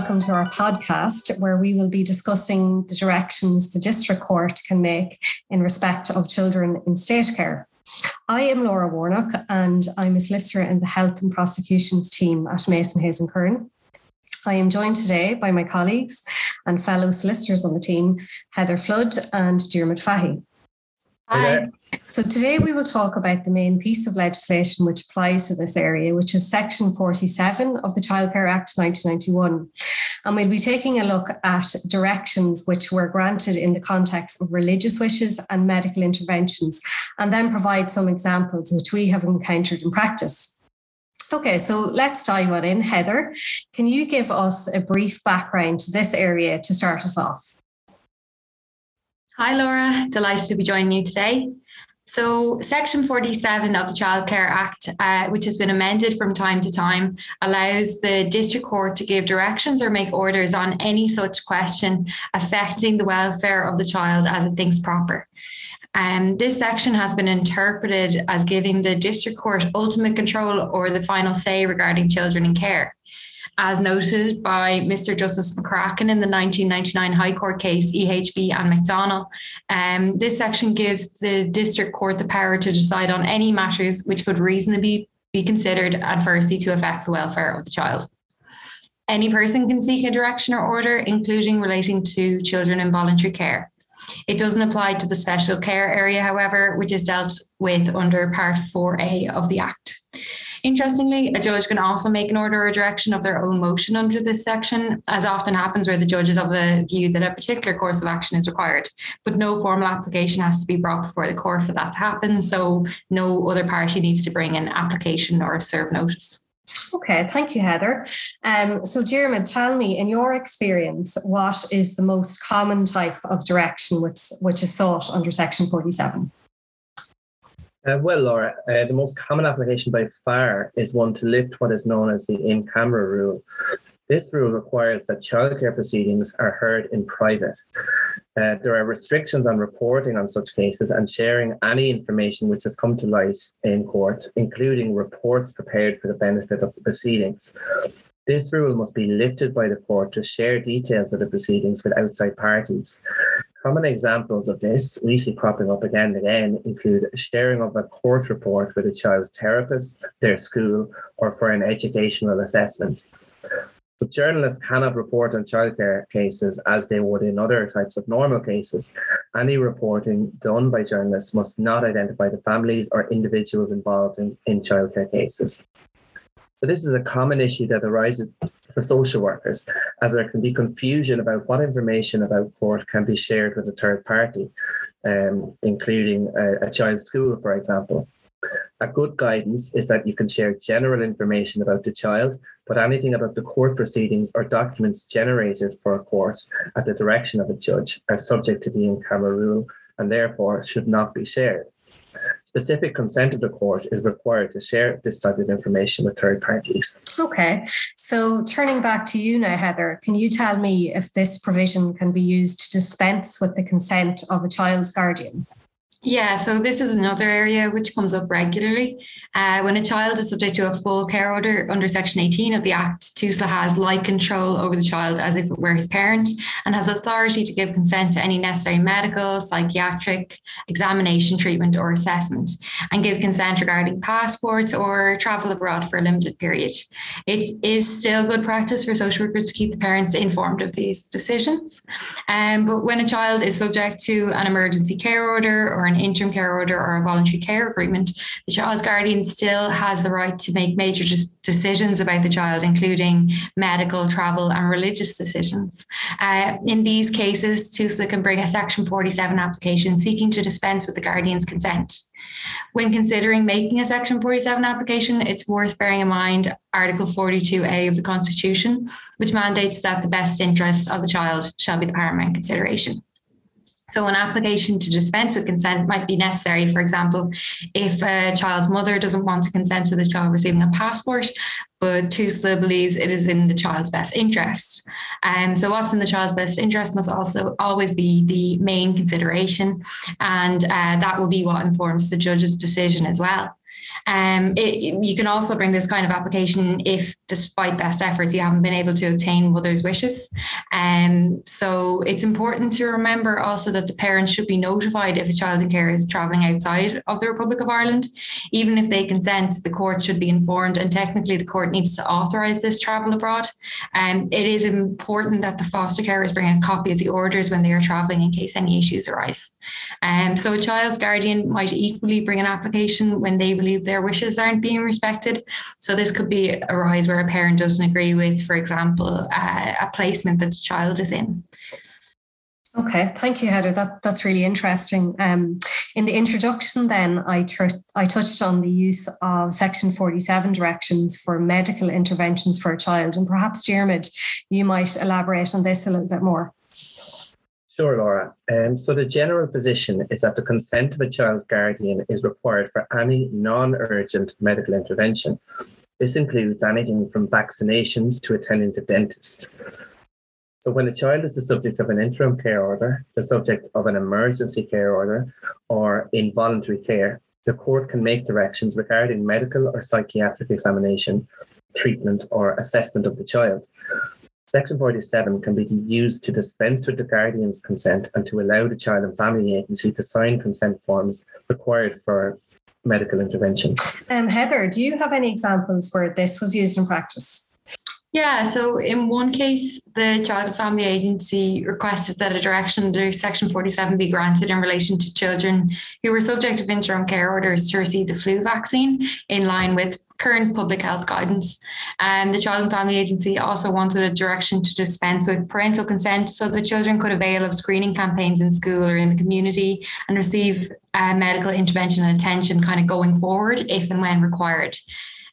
Hello, and welcome to our podcast where we will be discussing the directions the District Court can make in respect of children in state care. I am Laura Warnock, and I'm a solicitor in the Health and Prosecutions team at Mason Hayes and Curran. I am joined today by my colleagues and fellow solicitors on the team, Heather Flood and Dermot Fahy. Hi. So today we will talk about the main piece of legislation which applies to this area, which is Section 47 of the Childcare Act 1991. And we'll be taking a look at directions which were granted in the context of religious wishes and medical interventions, and then provide some examples which we have encountered in practice. Okay, so let's dive on in. Heather, can you give us a brief background to this area to start us off? Hi, Laura. Delighted to be joining you today. So, Section 47 of the Childcare Act, uh, which has been amended from time to time, allows the district court to give directions or make orders on any such question affecting the welfare of the child as it thinks proper. Um, this section has been interpreted as giving the district court ultimate control or the final say regarding children in care as noted by Mr. Justice McCracken in the 1999 High Court case EHB and McDonnell. Um, this section gives the district court the power to decide on any matters which could reasonably be considered adversely to affect the welfare of the child. Any person can seek a direction or order, including relating to children in voluntary care. It doesn't apply to the special care area, however, which is dealt with under Part 4A of the Act. Interestingly, a judge can also make an order or direction of their own motion under this section, as often happens where the judge is of a view that a particular course of action is required, but no formal application has to be brought before the court for that to happen. So no other party needs to bring an application or serve notice. Okay, thank you, Heather. Um, so, Jeremy, tell me, in your experience, what is the most common type of direction which, which is sought under Section 47? Uh, well, Laura, uh, the most common application by far is one to lift what is known as the in camera rule. This rule requires that childcare proceedings are heard in private. Uh, there are restrictions on reporting on such cases and sharing any information which has come to light in court, including reports prepared for the benefit of the proceedings. This rule must be lifted by the court to share details of the proceedings with outside parties. Common examples of this we see cropping up again and again include sharing of a court report with a child's therapist, their school, or for an educational assessment. So journalists cannot report on childcare cases as they would in other types of normal cases. Any reporting done by journalists must not identify the families or individuals involved in, in childcare cases. So this is a common issue that arises for social workers, as there can be confusion about what information about court can be shared with a third party, um, including a, a child's school, for example. A good guidance is that you can share general information about the child, but anything about the court proceedings or documents generated for a court at the direction of a judge are subject to the in camera rule and therefore should not be shared specific consent of the court is required to share this type of information with third parties. Okay. So turning back to you now, Heather, can you tell me if this provision can be used to dispense with the consent of a child's guardian? Yeah, so this is another area which comes up regularly. Uh, when a child is subject to a full care order under Section 18 of the Act, TUSLA has like control over the child as if it were his parent and has authority to give consent to any necessary medical, psychiatric, examination, treatment, or assessment, and give consent regarding passports or travel abroad for a limited period. It is still good practice for social workers to keep the parents informed of these decisions. Um, but when a child is subject to an emergency care order or an interim care order or a voluntary care agreement, the child's guardian still has the right to make major decisions about the child, including medical, travel, and religious decisions. Uh, in these cases, TUSLA can bring a Section 47 application seeking to dispense with the guardian's consent. When considering making a Section 47 application, it's worth bearing in mind Article 42A of the Constitution, which mandates that the best interests of the child shall be the paramount consideration. So, an application to dispense with consent might be necessary, for example, if a child's mother doesn't want to consent to the child receiving a passport, but TUSLA believes it is in the child's best interest. And um, so, what's in the child's best interest must also always be the main consideration, and uh, that will be what informs the judge's decision as well. Um, it, you can also bring this kind of application if, despite best efforts, you haven't been able to obtain mother's wishes. Um, so it's important to remember also that the parents should be notified if a child in care is travelling outside of the Republic of Ireland. Even if they consent, the court should be informed, and technically the court needs to authorise this travel abroad. Um, it is important that the foster carers bring a copy of the orders when they are travelling in case any issues arise. Um, so a child's guardian might equally bring an application when they believe their wishes aren't being respected. So this could be arise where a parent doesn't agree with, for example, uh, a placement that the child is in. Okay, thank you, Heather. That, that's really interesting. Um, in the introduction, then, I, I touched on the use of Section 47 directions for medical interventions for a child. And perhaps, Diarmuid, you might elaborate on this a little bit more. Sure, Laura. Um, so the general position is that the consent of a child's guardian is required for any non-urgent medical intervention. This includes anything from vaccinations to attending the dentist. So when a child is the subject of an interim care order, the subject of an emergency care order, or involuntary care, the court can make directions regarding medical or psychiatric examination, treatment, or assessment of the child. Section 47 can be used to dispense with the guardian's consent and to allow the child and family agency to sign consent forms required for medical intervention. Um, Heather, do you have any examples where this was used in practice? Yeah, so in one case, the Child and Family Agency requested that a direction under Section 47 be granted in relation to children who were subject of interim care orders to receive the flu vaccine in line with current public health guidance. And the Child and Family Agency also wanted a direction to dispense with parental consent so that children could avail of screening campaigns in school or in the community and receive uh, medical intervention and attention kind of going forward if and when required.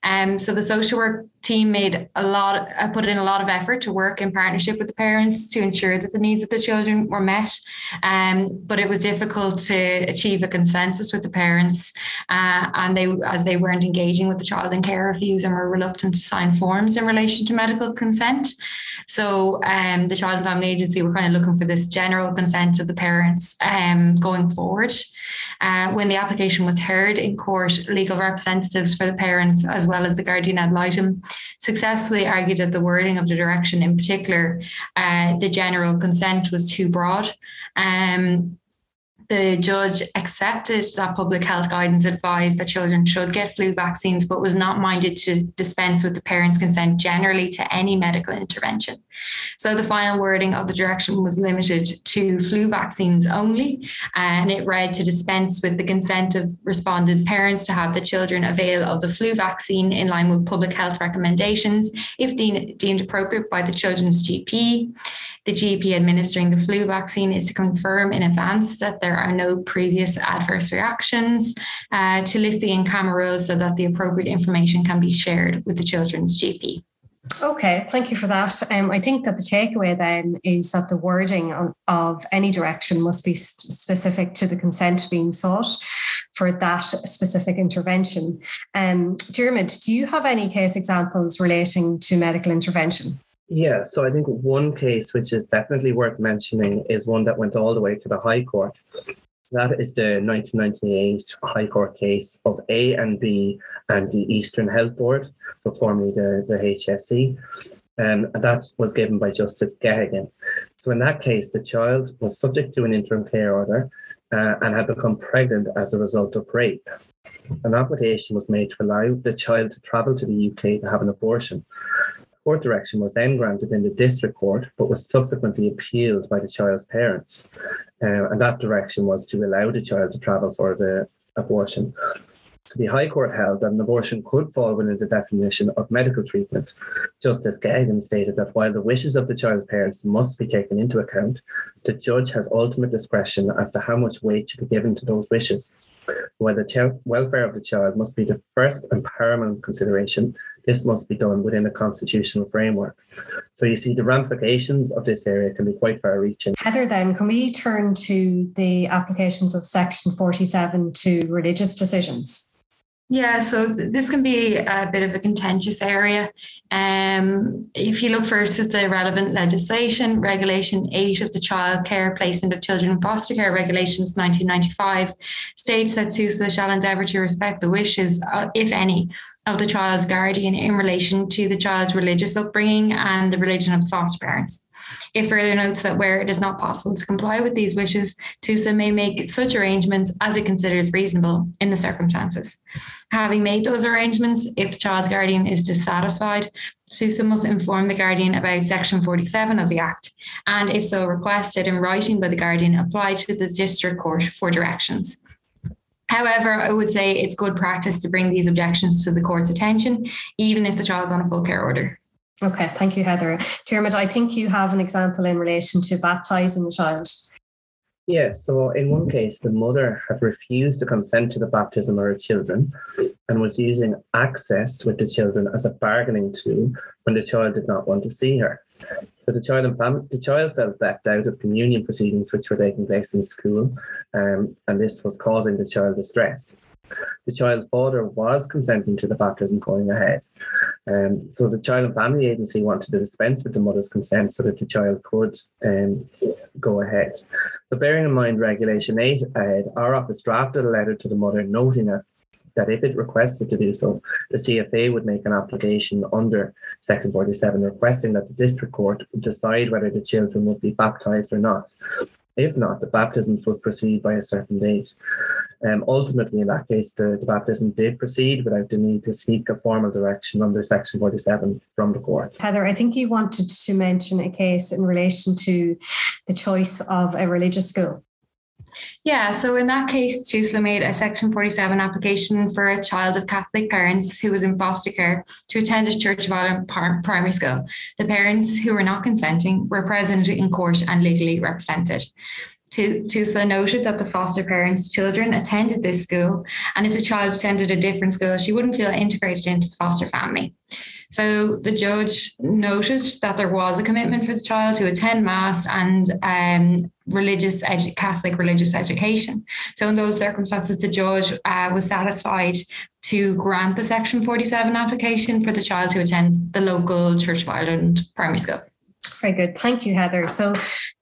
Um, so the social work team made a lot, uh, put in a lot of effort to work in partnership with the parents to ensure that the needs of the children were met. Um, but it was difficult to achieve a consensus with the parents, uh, and they, as they weren't engaging with the child in care reviews and were reluctant to sign forms in relation to medical consent. So um, the Child and Family Agency were kind of looking for this general consent of the parents um, going forward. Uh, when the application was heard in court, legal representatives for the parents, as well as the guardian ad litem, successfully argued that the wording of the direction, in particular, uh, the general consent was too broad. Um, the judge accepted that public health guidance advised that children should get flu vaccines, but was not minded to dispense with the parents' consent generally to any medical intervention. So the final wording of the direction was limited to flu vaccines only, and it read to dispense with the consent of respondent parents to have the children avail of the flu vaccine in line with public health recommendations if deemed, deemed appropriate by the children's GP the GP administering the flu vaccine is to confirm in advance that there are no previous adverse reactions, uh, to lift the in camera rule so that the appropriate information can be shared with the children's GP. Okay, thank you for that. Um, I think that the takeaway then is that the wording of, of any direction must be specific to the consent being sought for that specific intervention. Um, Diarmuid, do you have any case examples relating to medical intervention? Yeah, so I think one case which is definitely worth mentioning is one that went all the way to the High Court. That is the 1998 High Court case of A and B and the Eastern Health Board, so formerly the, the HSE. Um, and that was given by Justice Geoghegan. So in that case, the child was subject to an interim care order uh, and had become pregnant as a result of rape. An application was made to allow the child to travel to the UK to have an abortion court direction was then granted in the district court, but was subsequently appealed by the child's parents. Uh, and that direction was to allow the child to travel for the abortion. The High Court held that an abortion could fall within the definition of medical treatment. Justice Geoghegan stated that while the wishes of the child's parents must be taken into account, the judge has ultimate discretion as to how much weight should be given to those wishes. While the ch- welfare of the child must be the first and paramount consideration, this must be done within a constitutional framework. So you see the ramifications of this area can be quite far reaching. Heather, then, can we turn to the applications of Section 47 to religious decisions? Yeah, so th- this can be a bit of a contentious area. Um, if you look first at the relevant legislation, Regulation 8 of the Child Care Placement of Children in Foster Care Regulations 1995 states that TUSLA shall endeavour to respect the wishes, uh, if any, of the child's guardian in relation to the child's religious upbringing and the religion of the foster parents. It further notes that where it is not possible to comply with these wishes, TUSLA may make such arrangements as it considers reasonable in the circumstances. Having made those arrangements, if the child's guardian is dissatisfied, TUSLA must inform the guardian about Section 47 of the Act, and if so requested in writing by the guardian, apply to the district court for directions. However, I would say it's good practice to bring these objections to the court's attention, even if the child's on a full care order. Okay, thank you, Heather. Dermot, I think you have an example in relation to baptising the child. Yeah, so in one case, the mother had refused to consent to the baptism of her children and was using access with the children as a bargaining tool when the child did not want to see her. So the child and fam- the child felt left out of communion proceedings which were taking place in school, um, and this was causing the child distress. The child's father was consenting to the baptism going ahead. Um, so the Child and Family Agency wanted to dispense with the mother's consent so that the child could um, go ahead. So bearing in mind Regulation 8, uh, our office drafted a letter to the mother noting that that if it requested to do so, the CFA would make an application under Section 47 requesting that the district court decide whether the children would be baptised or not. If not, the baptisms would proceed by a certain date. Um, ultimately, in that case, the, the baptism did proceed without the need to seek a formal direction under Section 47 from the court. Heather, I think you wanted to mention a case in relation to the choice of a religious school. Yeah, so in that case, TUSLA made a Section 47 application for a child of Catholic parents who was in foster care to attend a Church of Ireland primary school. The parents who were not consenting were present in court and legally represented. TUSLA noted that the foster parents' children attended this school, and if the child attended a different school, she wouldn't feel integrated into the foster family. So the judge noted that there was a commitment for the child to attend mass and um, religious edu- Catholic religious education. So in those circumstances, the judge uh, was satisfied to grant the Section 47 application for the child to attend the local Church of Ireland primary school. Very good. Thank you, Heather. So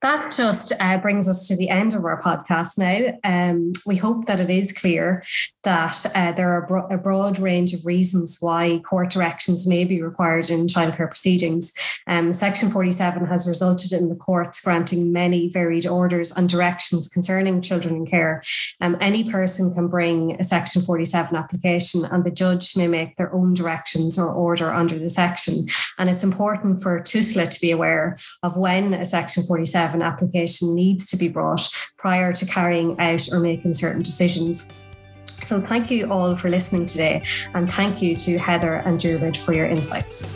that just uh, brings us to the end of our podcast now. Um, we hope that it is clear that uh, there are bro- a broad range of reasons why court directions may be required in childcare proceedings. Um, Section 47 has resulted in the courts granting many varied orders and directions concerning children in care. Um, any person can bring a Section 47 application, and the judge may make their own directions or order under the section. And it's important for TUSLA to be aware of when a Section 47 application needs to be brought prior to carrying out or making certain decisions. So, thank you all for listening today, and thank you to Heather and Dermot for your insights.